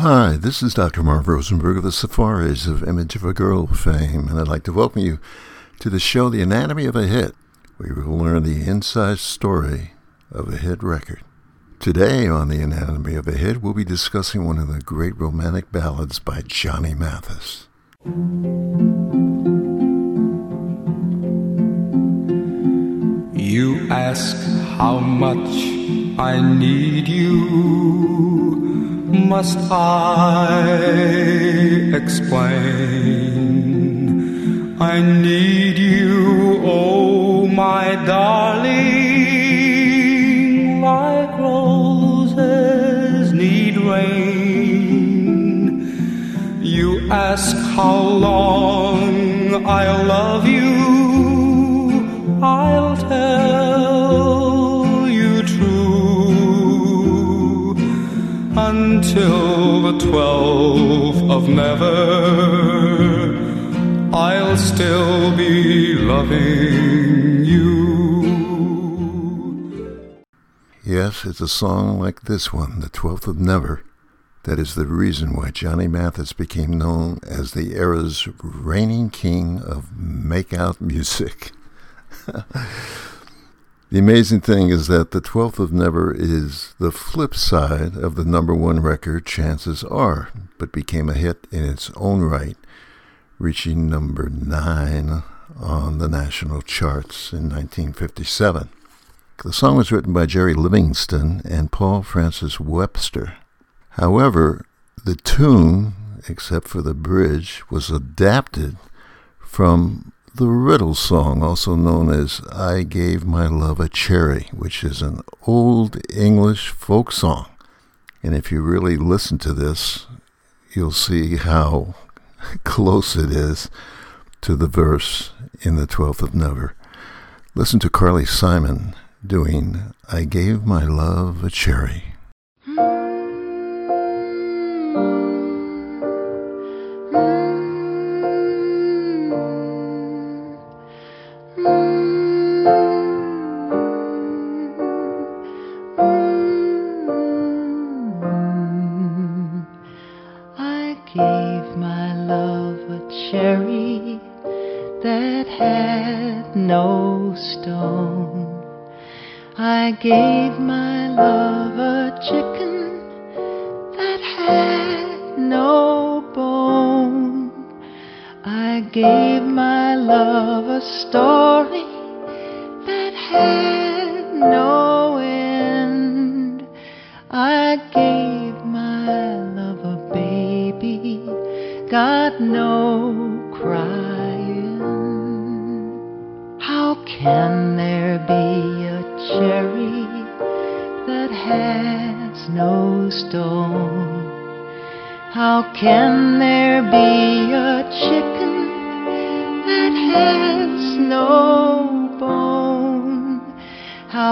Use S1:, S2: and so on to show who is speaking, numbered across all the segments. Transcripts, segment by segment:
S1: Hi, this is Dr. Marv Rosenberg of the Safaris of Image of a Girl fame, and I'd like to welcome you to the show The Anatomy of a Hit, where you will learn the inside story of a hit record. Today on The Anatomy of a Hit, we'll be discussing one of the great romantic ballads by Johnny Mathis.
S2: You ask how much I need you must I explain? I need you, oh my darling, like roses need rain. You ask how long I'll love you, I'll tell until the twelfth of never. I'll still be loving you.
S1: Yes, it's a song like this one, The Twelfth of Never, that is the reason why Johnny Mathis became known as the era's reigning king of make-out music. the amazing thing is that The Twelfth of Never is the flip side of the number one record, Chances Are, but became a hit in its own right, reaching number nine on the national charts in 1957. The song was written by Jerry Livingston and Paul Francis Webster. However, the tune, except for the bridge, was adapted from the Riddle song, also known as I Gave My Love a Cherry, which is an old English folk song. And if you really listen to this, you'll see how close it is to the verse in the 12th of Never. Listen to Carly Simon doing I Gave My Love a Cherry.
S3: Hmm. Gave my love a story that had no end. I gave my love a baby, got no crying. How can there be a cherry that has no stone? How can there be a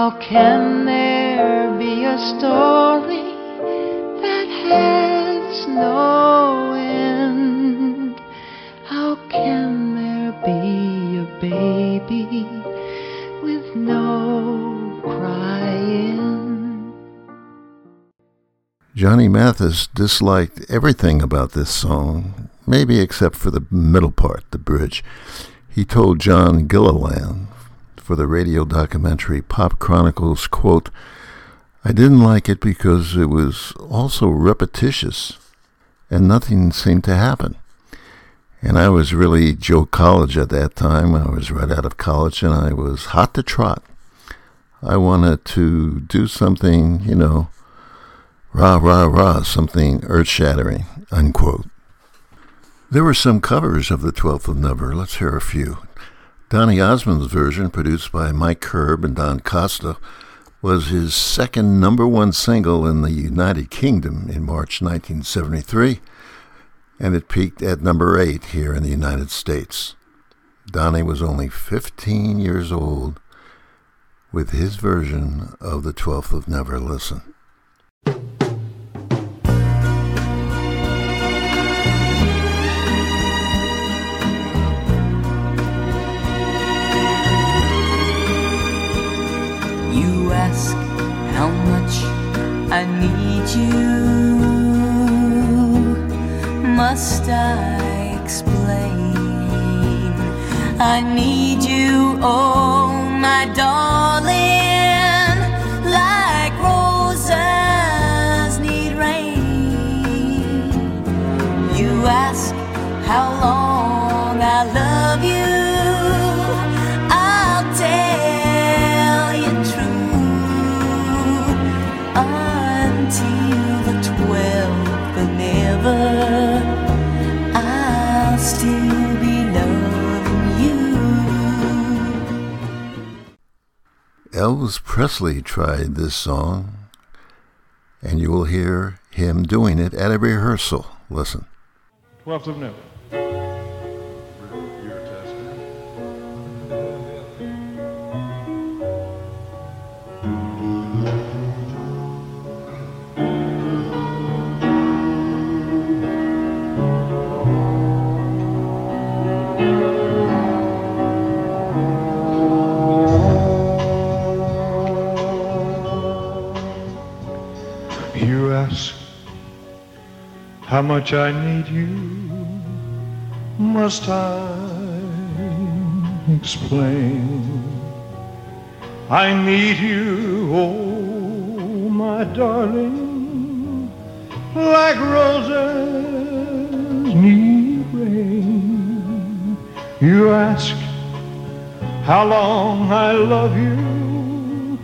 S3: How can there be a story that has no end? How can there be a baby with no crying?
S1: Johnny Mathis disliked everything about this song, maybe except for the middle part, the bridge. He told John Gilliland for the radio documentary Pop Chronicles, quote, I didn't like it because it was also repetitious and nothing seemed to happen. And I was really Joe College at that time. I was right out of college and I was hot to trot. I wanted to do something, you know, rah, rah, rah, something earth shattering, unquote. There were some covers of The Twelfth of Never. Let's hear a few. Donny Osmond's version, produced by Mike Curb and Don Costa, was his second number one single in the United Kingdom in March 1973, and it peaked at number eight here in the United States. Donny was only 15 years old with his version of The Twelfth of Never. Listen.
S4: Must I explain? I need you, oh
S1: Elvis Presley tried this song, and you will hear him doing it at a rehearsal. Listen.
S5: 12th of November. Much I need you. Must I explain? I need you, oh my darling, like roses need rain. You ask how long I love you.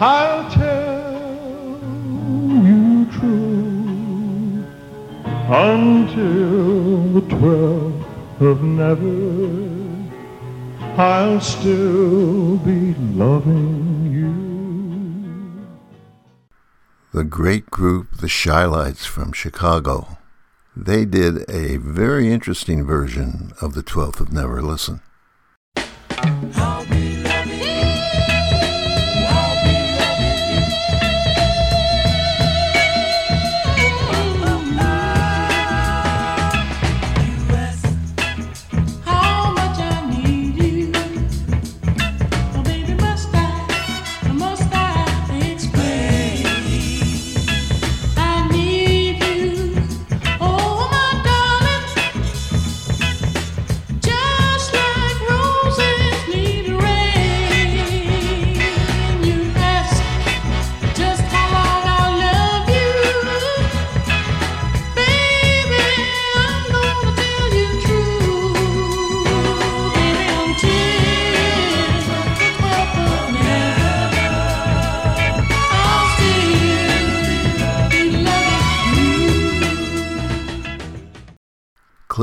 S5: I'll tell until the twelfth of never. I'll still be loving you.
S1: The great group, the Chi-Lites from Chicago. They did a very interesting version of the 12th of Never Listen.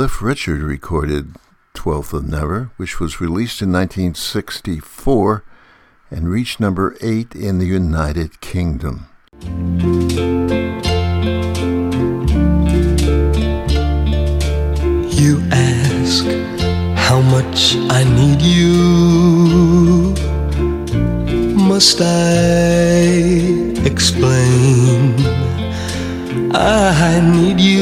S1: Cliff Richard recorded 12th of Never, which was released in 1964 and reached number 8 in the United Kingdom.
S6: You ask how much I need you. Must I explain? I need you,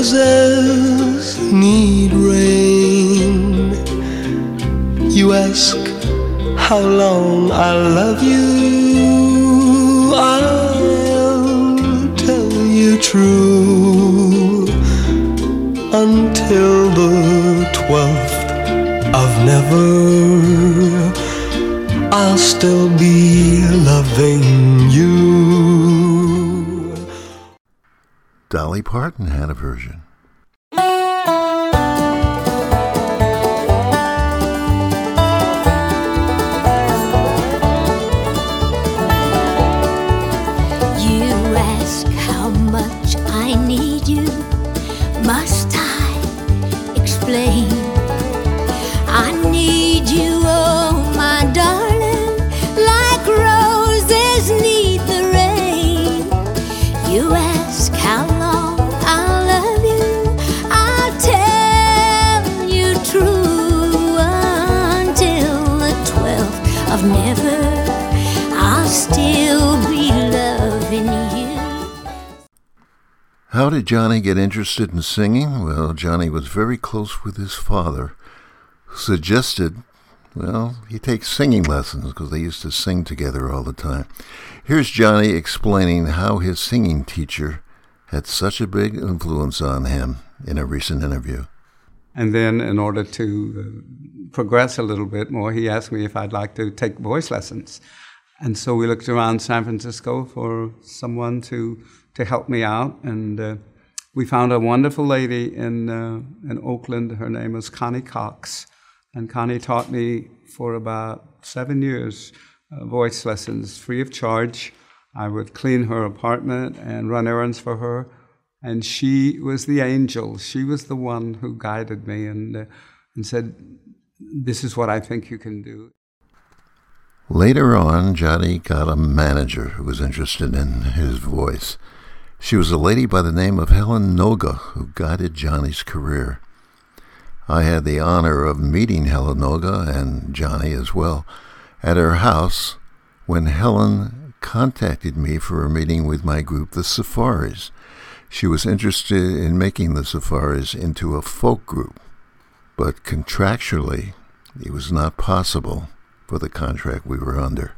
S6: roses need rain. You ask how long I love you. I'll tell you true until the twelfth of never. I'll still be loving you.
S1: Dolly Parton had a version.
S7: You ask how much I need you. Must I explain? How
S1: did Johnny get interested in singing? Well, Johnny was very close with his father, who suggested Well, he takes singing lessons because they used to sing together all the time. Here's Johnny explaining how his singing teacher had such a big influence on him in a recent interview.
S8: And then, in order to uh, progress a little bit more, he asked me if I'd like to take voice lessons. And so we looked around San Francisco for someone to, to help me out. And uh, we found a wonderful lady in, uh, in Oakland. Her name was Connie Cox. And Connie taught me for about seven years uh, voice lessons free of charge. I would clean her apartment and run errands for her. And she was the angel. She was the one who guided me and, uh, and said, This is what I think you can do.
S1: Later on, Johnny got a manager who was interested in his voice. She was a lady by the name of Helen Noga who guided Johnny's career. I had the honor of meeting Helen Noga and Johnny as well at her house when Helen contacted me for a meeting with my group, the Safaris. She was interested in making the Safaris into a folk group, but contractually it was not possible for the contract we were under.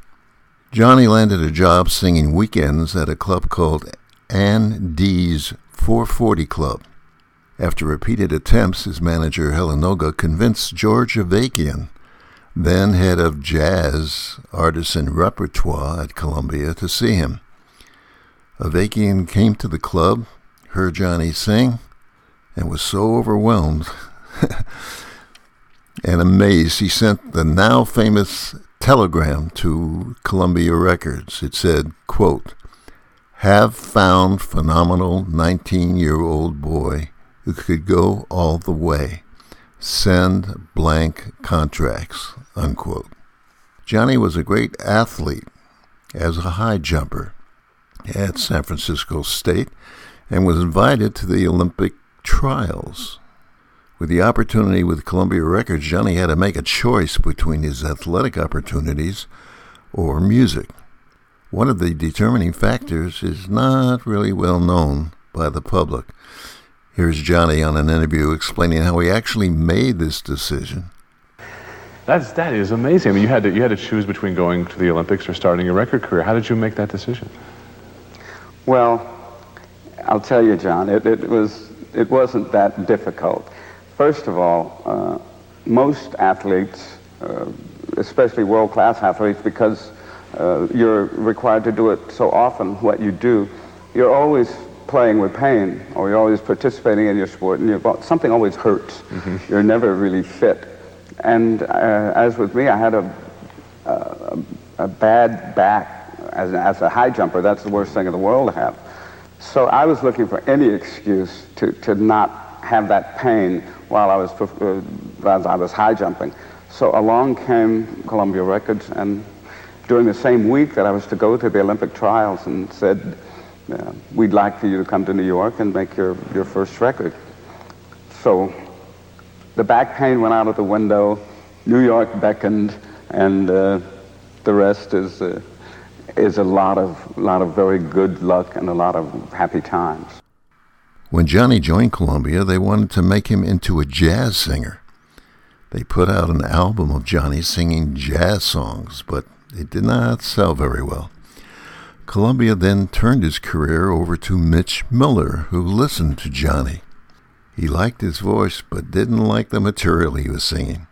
S1: Johnny landed a job singing weekends at a club called Ann Dee's 440 Club. After repeated attempts, his manager Helen Noga convinced George Avakian, then head of jazz artists and repertoire at Columbia, to see him. Avakian came to the club, heard Johnny sing, and was so overwhelmed and amazed he sent the now famous telegram to Columbia Records. It said, quote, have found phenomenal 19-year-old boy who could go all the way. Send blank contracts, unquote. Johnny was a great athlete as a high jumper at San Francisco State and was invited to the Olympic trials. With the opportunity with Columbia Records, Johnny had to make a choice between his athletic opportunities or music. One of the determining factors is not really well known by the public. Here's Johnny on an interview explaining how he actually made this decision.
S9: That's that is amazing. I mean, you had to you had to choose between going to the Olympics or starting a record career. How did you make that decision?
S10: Well, I'll tell you, John, it, it was it wasn't that difficult. First of all, uh, most athletes, uh, especially world-class athletes, because uh, you're required to do it so often, what you do, you're always playing with pain, or you're always participating in your sport, and you're, something always hurts. You're never really fit. And uh, as with me, I had a, a, a bad back as, as a high jumper. That's the worst thing in the world to have. So I was looking for any excuse to, to not have that pain while I was, uh, as I was high jumping. So along came Columbia Records, and during the same week that I was to go to the Olympic trials, and said, uh, "We'd like for you to come to New York and make your, your first record." So the back pain went out of the window. New York beckoned, and uh, the rest is uh, is a lot of lot of very good luck and a lot of happy times.
S1: When Johnny joined Columbia, they wanted to make him into a jazz singer. They put out an album of Johnny singing jazz songs, but it did not sell very well. Columbia then turned his career over to Mitch Miller, who listened to Johnny. He liked his voice, but didn't like the material he was singing.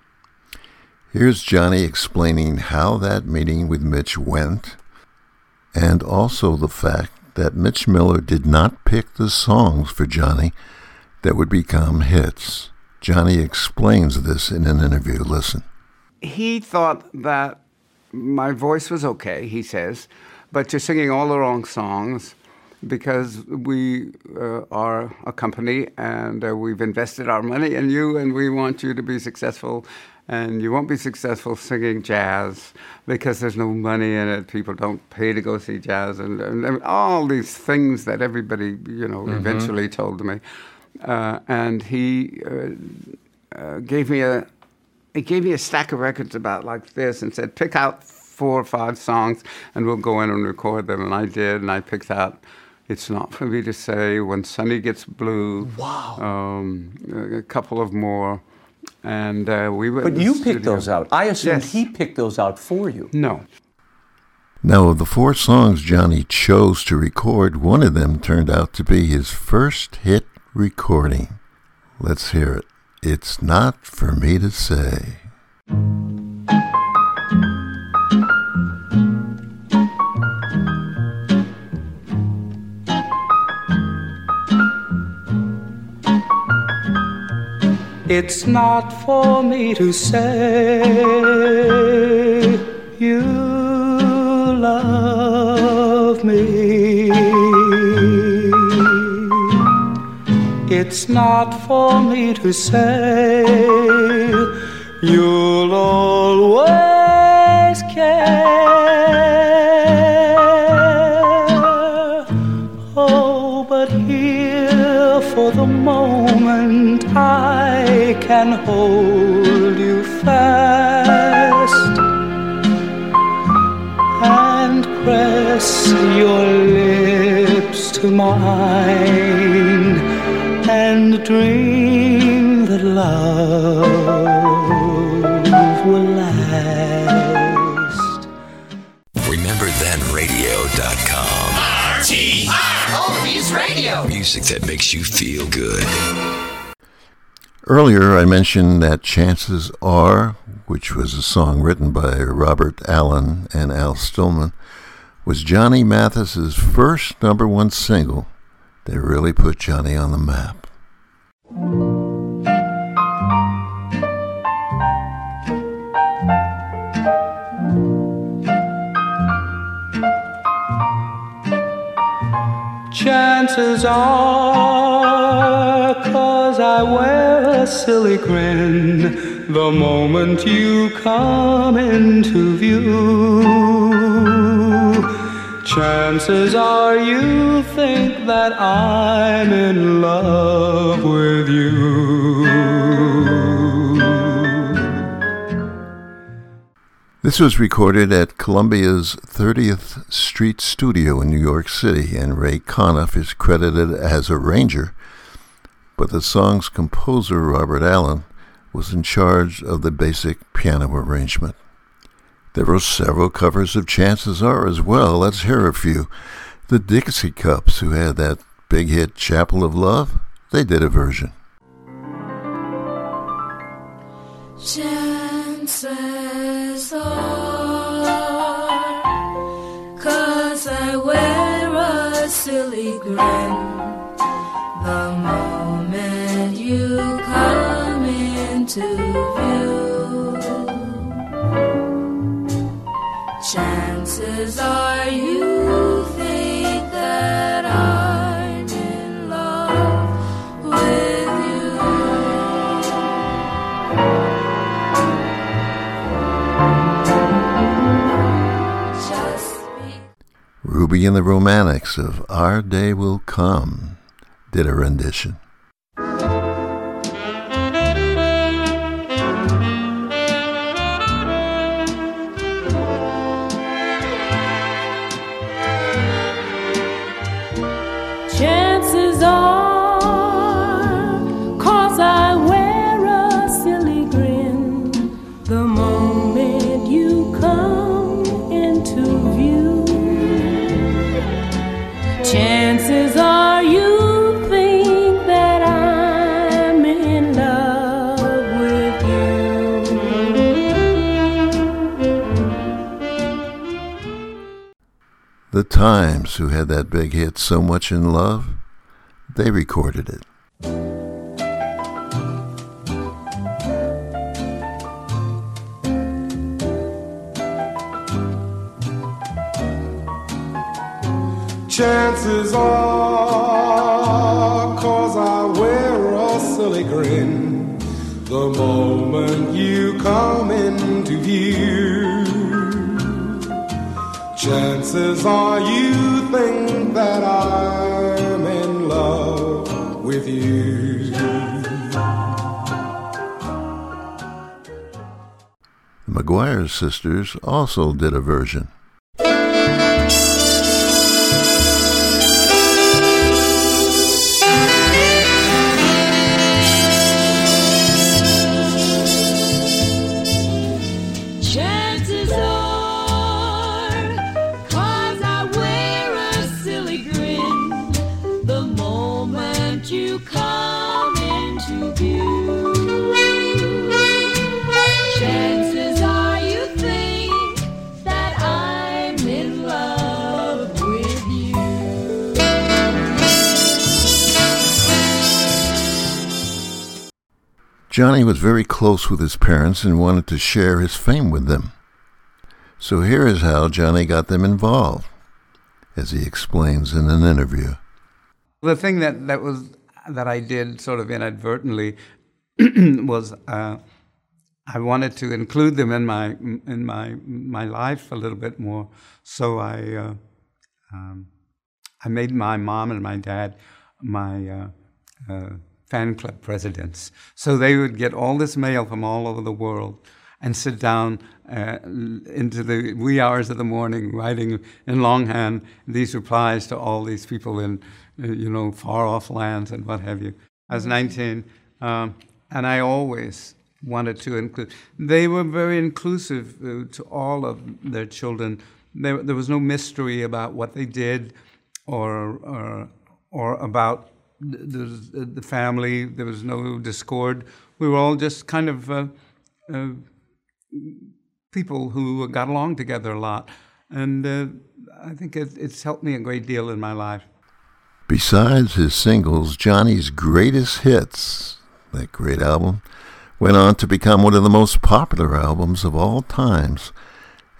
S1: Here's Johnny explaining how that meeting with Mitch went, and also the fact that Mitch Miller did not pick the songs for Johnny that would become hits. Johnny explains this in an interview. Listen.
S8: He thought that my voice was okay, he says, but you're singing all the wrong songs because we uh, are a company and uh, we've invested our money in you and we want you to be successful and you won't be successful singing jazz because there's no money in it. People don't pay to go see jazz, and, and, and all these things that everybody, you know, eventually told me. Uh, and he uh, uh, gave me a he gave me a stack of records about like this and said, pick out four or five songs and we'll go in and record them. And I did, and I picked out. It's not for me to say when Sunny gets blue.
S11: Wow.
S8: Um, a couple of more and uh, we were.
S11: But
S8: in the
S11: you picked those out. I assumed
S8: Yes.
S11: he picked those out for you.
S8: No.
S1: Now, of the four songs Johnny chose to record, one of them turned out to be his first hit recording. Let's hear it. It's not for me to say.
S2: It's not for me to say you love me. It's not for me to say you'll always care. Oh, but here for the moment I can hold you fast and press your lips to mine and dream that love will last.
S12: RememberThenRadio.com.
S13: RTR Oldies Radio.
S12: Music that makes you feel good.
S1: Earlier, I mentioned that Chances Are, which was a song written by Robert Allen and Al Stillman, was Johnny Mathis's first number one single that really put Johnny on the map.
S2: Chances are, cause I a silly grin the moment you come into view. Chances are you think that I'm in love with you.
S1: This was recorded at Columbia's 30th Street Studio in New York City, and Ray Conniff is credited as arranger, but the song's composer, Robert Allen, was in charge of the basic piano arrangement. There were several covers of Chances Are as well. Let's hear a few. The Dixie Cups, who had that big hit Chapel of Love, they did a version.
S14: Chances are, cause I wear a silly grin into view. Chances are you think that I'm in love with you.
S1: Ruby and the Romantics of Our Day Will Come did a rendition.
S15: Chances are you think that I'm in love with you.
S1: The Times, who had that big hit So Much in Love, they recorded it.
S16: Chances are, cause I wear a silly grin the moment you come into view. Chances are you think that I'm in love with you.
S1: The McGuire sisters also did a version. Johnny was very close with his parents and wanted to share his fame with them. So here is how Johnny got them involved, as he explains in an interview.
S8: The thing that, that was that I did sort of inadvertently was uh, I wanted to include them in my in my my life a little bit more. So I uh, um, I made my mom and my dad my uh, uh, fan club presidents. So they would get all this mail from all over the world and sit down uh, into the wee hours of the morning writing in longhand these replies to all these people in, uh, you know, far off lands and what have you. I was 19, um, and I always wanted to include. They were very inclusive uh, to all of their children. There, there was no mystery about what they did or, or, or about the, the, the family. There was no discord. We were all just kind of uh, uh, people who got along together a lot. And uh, I think it, it's helped me a great deal in my life.
S1: Besides his singles, Johnny's greatest hits, that great album, went on to become one of the most popular albums of all times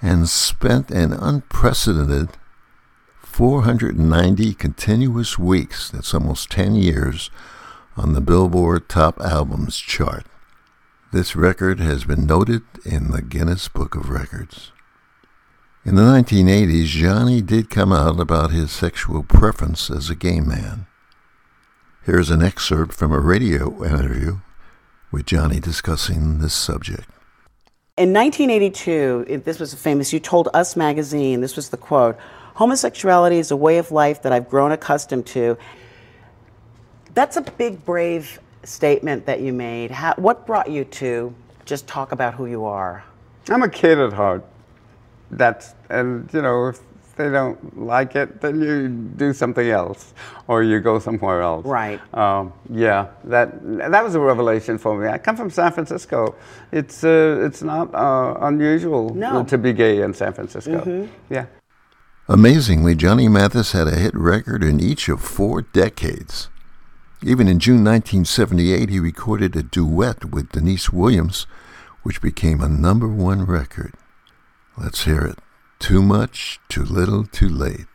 S1: and spent an unprecedented 490 continuous weeks, that's almost 10 years, on the Billboard Top Albums chart. This record has been noted in the Guinness Book of Records. In the 1980s, Johnny did come out about his sexual preference as a gay man. Here's an excerpt from a radio interview with Johnny discussing this subject.
S17: In 1982, this was famous, you told Us Magazine, this was the quote homosexuality is a way of life that I've grown accustomed to. That's a big, brave statement that you made. How, what brought you to just talk about who you are?
S10: I'm a kid at heart. That's and you know if they don't like it, then you do something else, or you go somewhere else.
S17: Right.
S10: Um, yeah, that that was a revelation for me. I come from San Francisco. It's uh, it's not uh, unusual
S17: No.
S10: to be gay in San Francisco.
S17: Mhm.
S10: Yeah.
S1: Amazingly, Johnny Mathis had a hit record in each of four decades. Even in June 1978, he recorded a duet with Deniece Williams, which became a number one record. Let's hear it. Too much, too little, too late.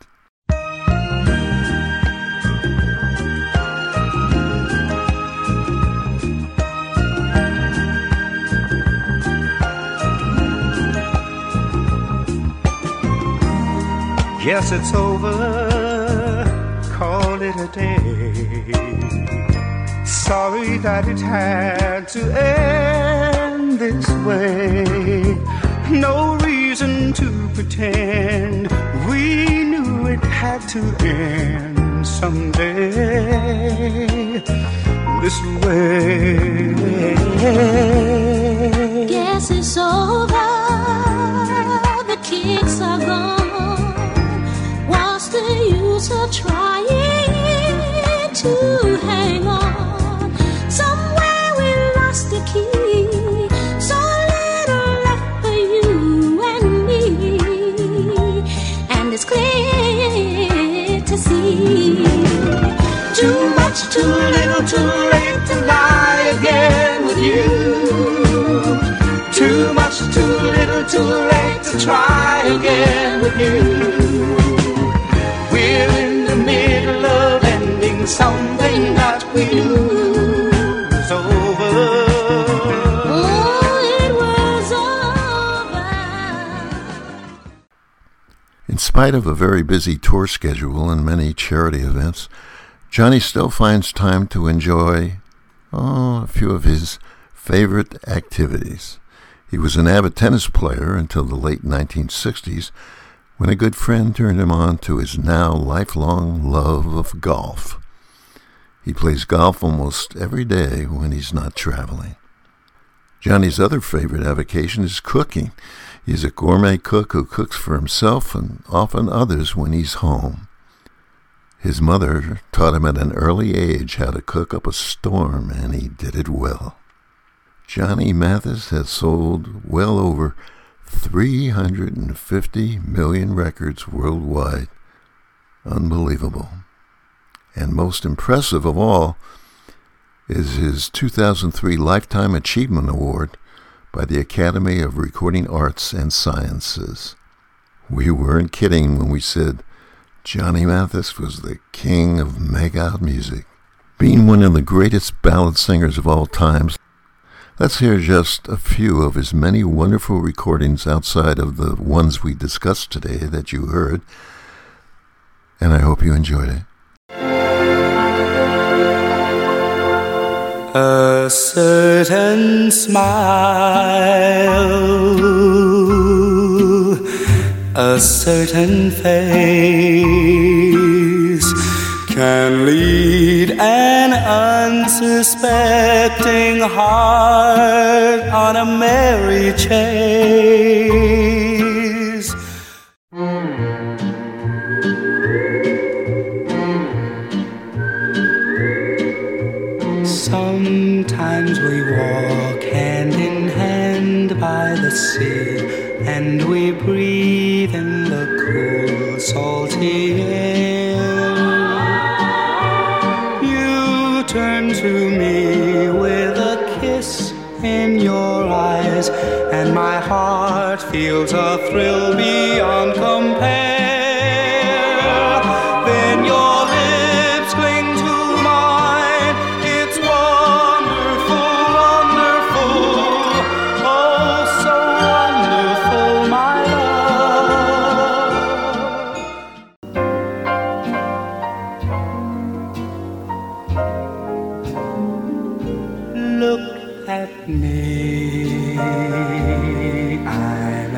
S2: Guess it's over, call it a day. Sorry that it had to end this way. No reason to pretend we knew it had to end someday. This way. Again with you. We're in the middle of ending something that we knew was over.
S7: Oh, it was over.
S1: In spite of a very busy tour schedule and many charity events, Johnny still finds time to enjoy oh, a few of his favorite activities. He was an avid tennis player until the late 1960s when a good friend turned him on to his now lifelong love of golf. He plays golf almost every day when he's not traveling. Johnny's other favorite avocation is cooking. He's a gourmet cook who cooks for himself and often others when he's home. His mother taught him at an early age how to cook up a storm, and he did it well. Johnny Mathis has sold well over 350 million records worldwide. Unbelievable. And most impressive of all, is his 2003 Lifetime Achievement Award by the Academy of Recording Arts and Sciences. We weren't kidding when we said Johnny Mathis was the king of make-out music. Being one of the greatest ballad singers of all times, let's hear just a few of his many wonderful recordings outside of the ones we discussed today that you heard, and I hope you enjoyed it.
S2: A certain smile, a certain face can lead an unsuspecting heart on a merry chase. Sometimes we walk hand in hand by the sea, and we heart feels a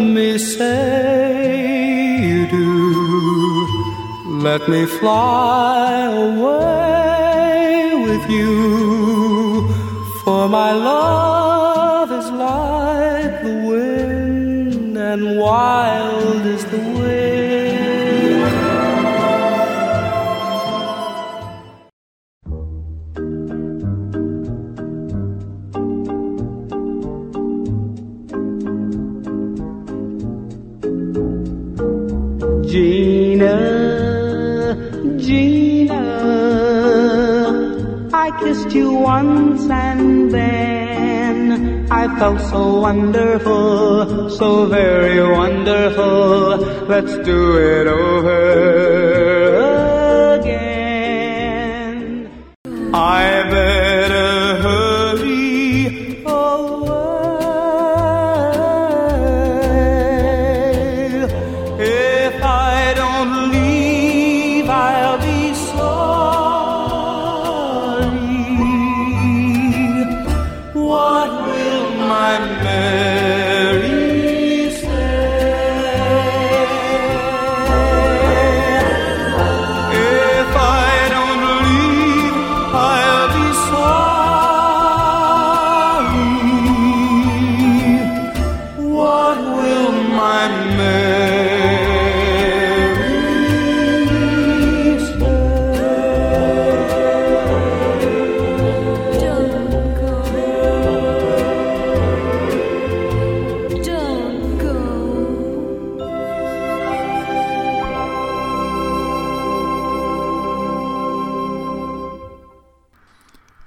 S2: Me, say you do. Let me fly away with you. For my love is like the wind, and wild is the wind. And then I felt so wonderful, so very wonderful. Let's do it over again. I will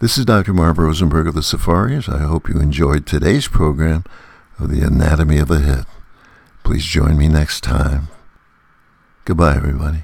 S1: This is Dr. Marv Rosenberg of the Safaris. I hope you enjoyed today's program of The Anatomy of a Hit. Please join me next time. Goodbye, everybody.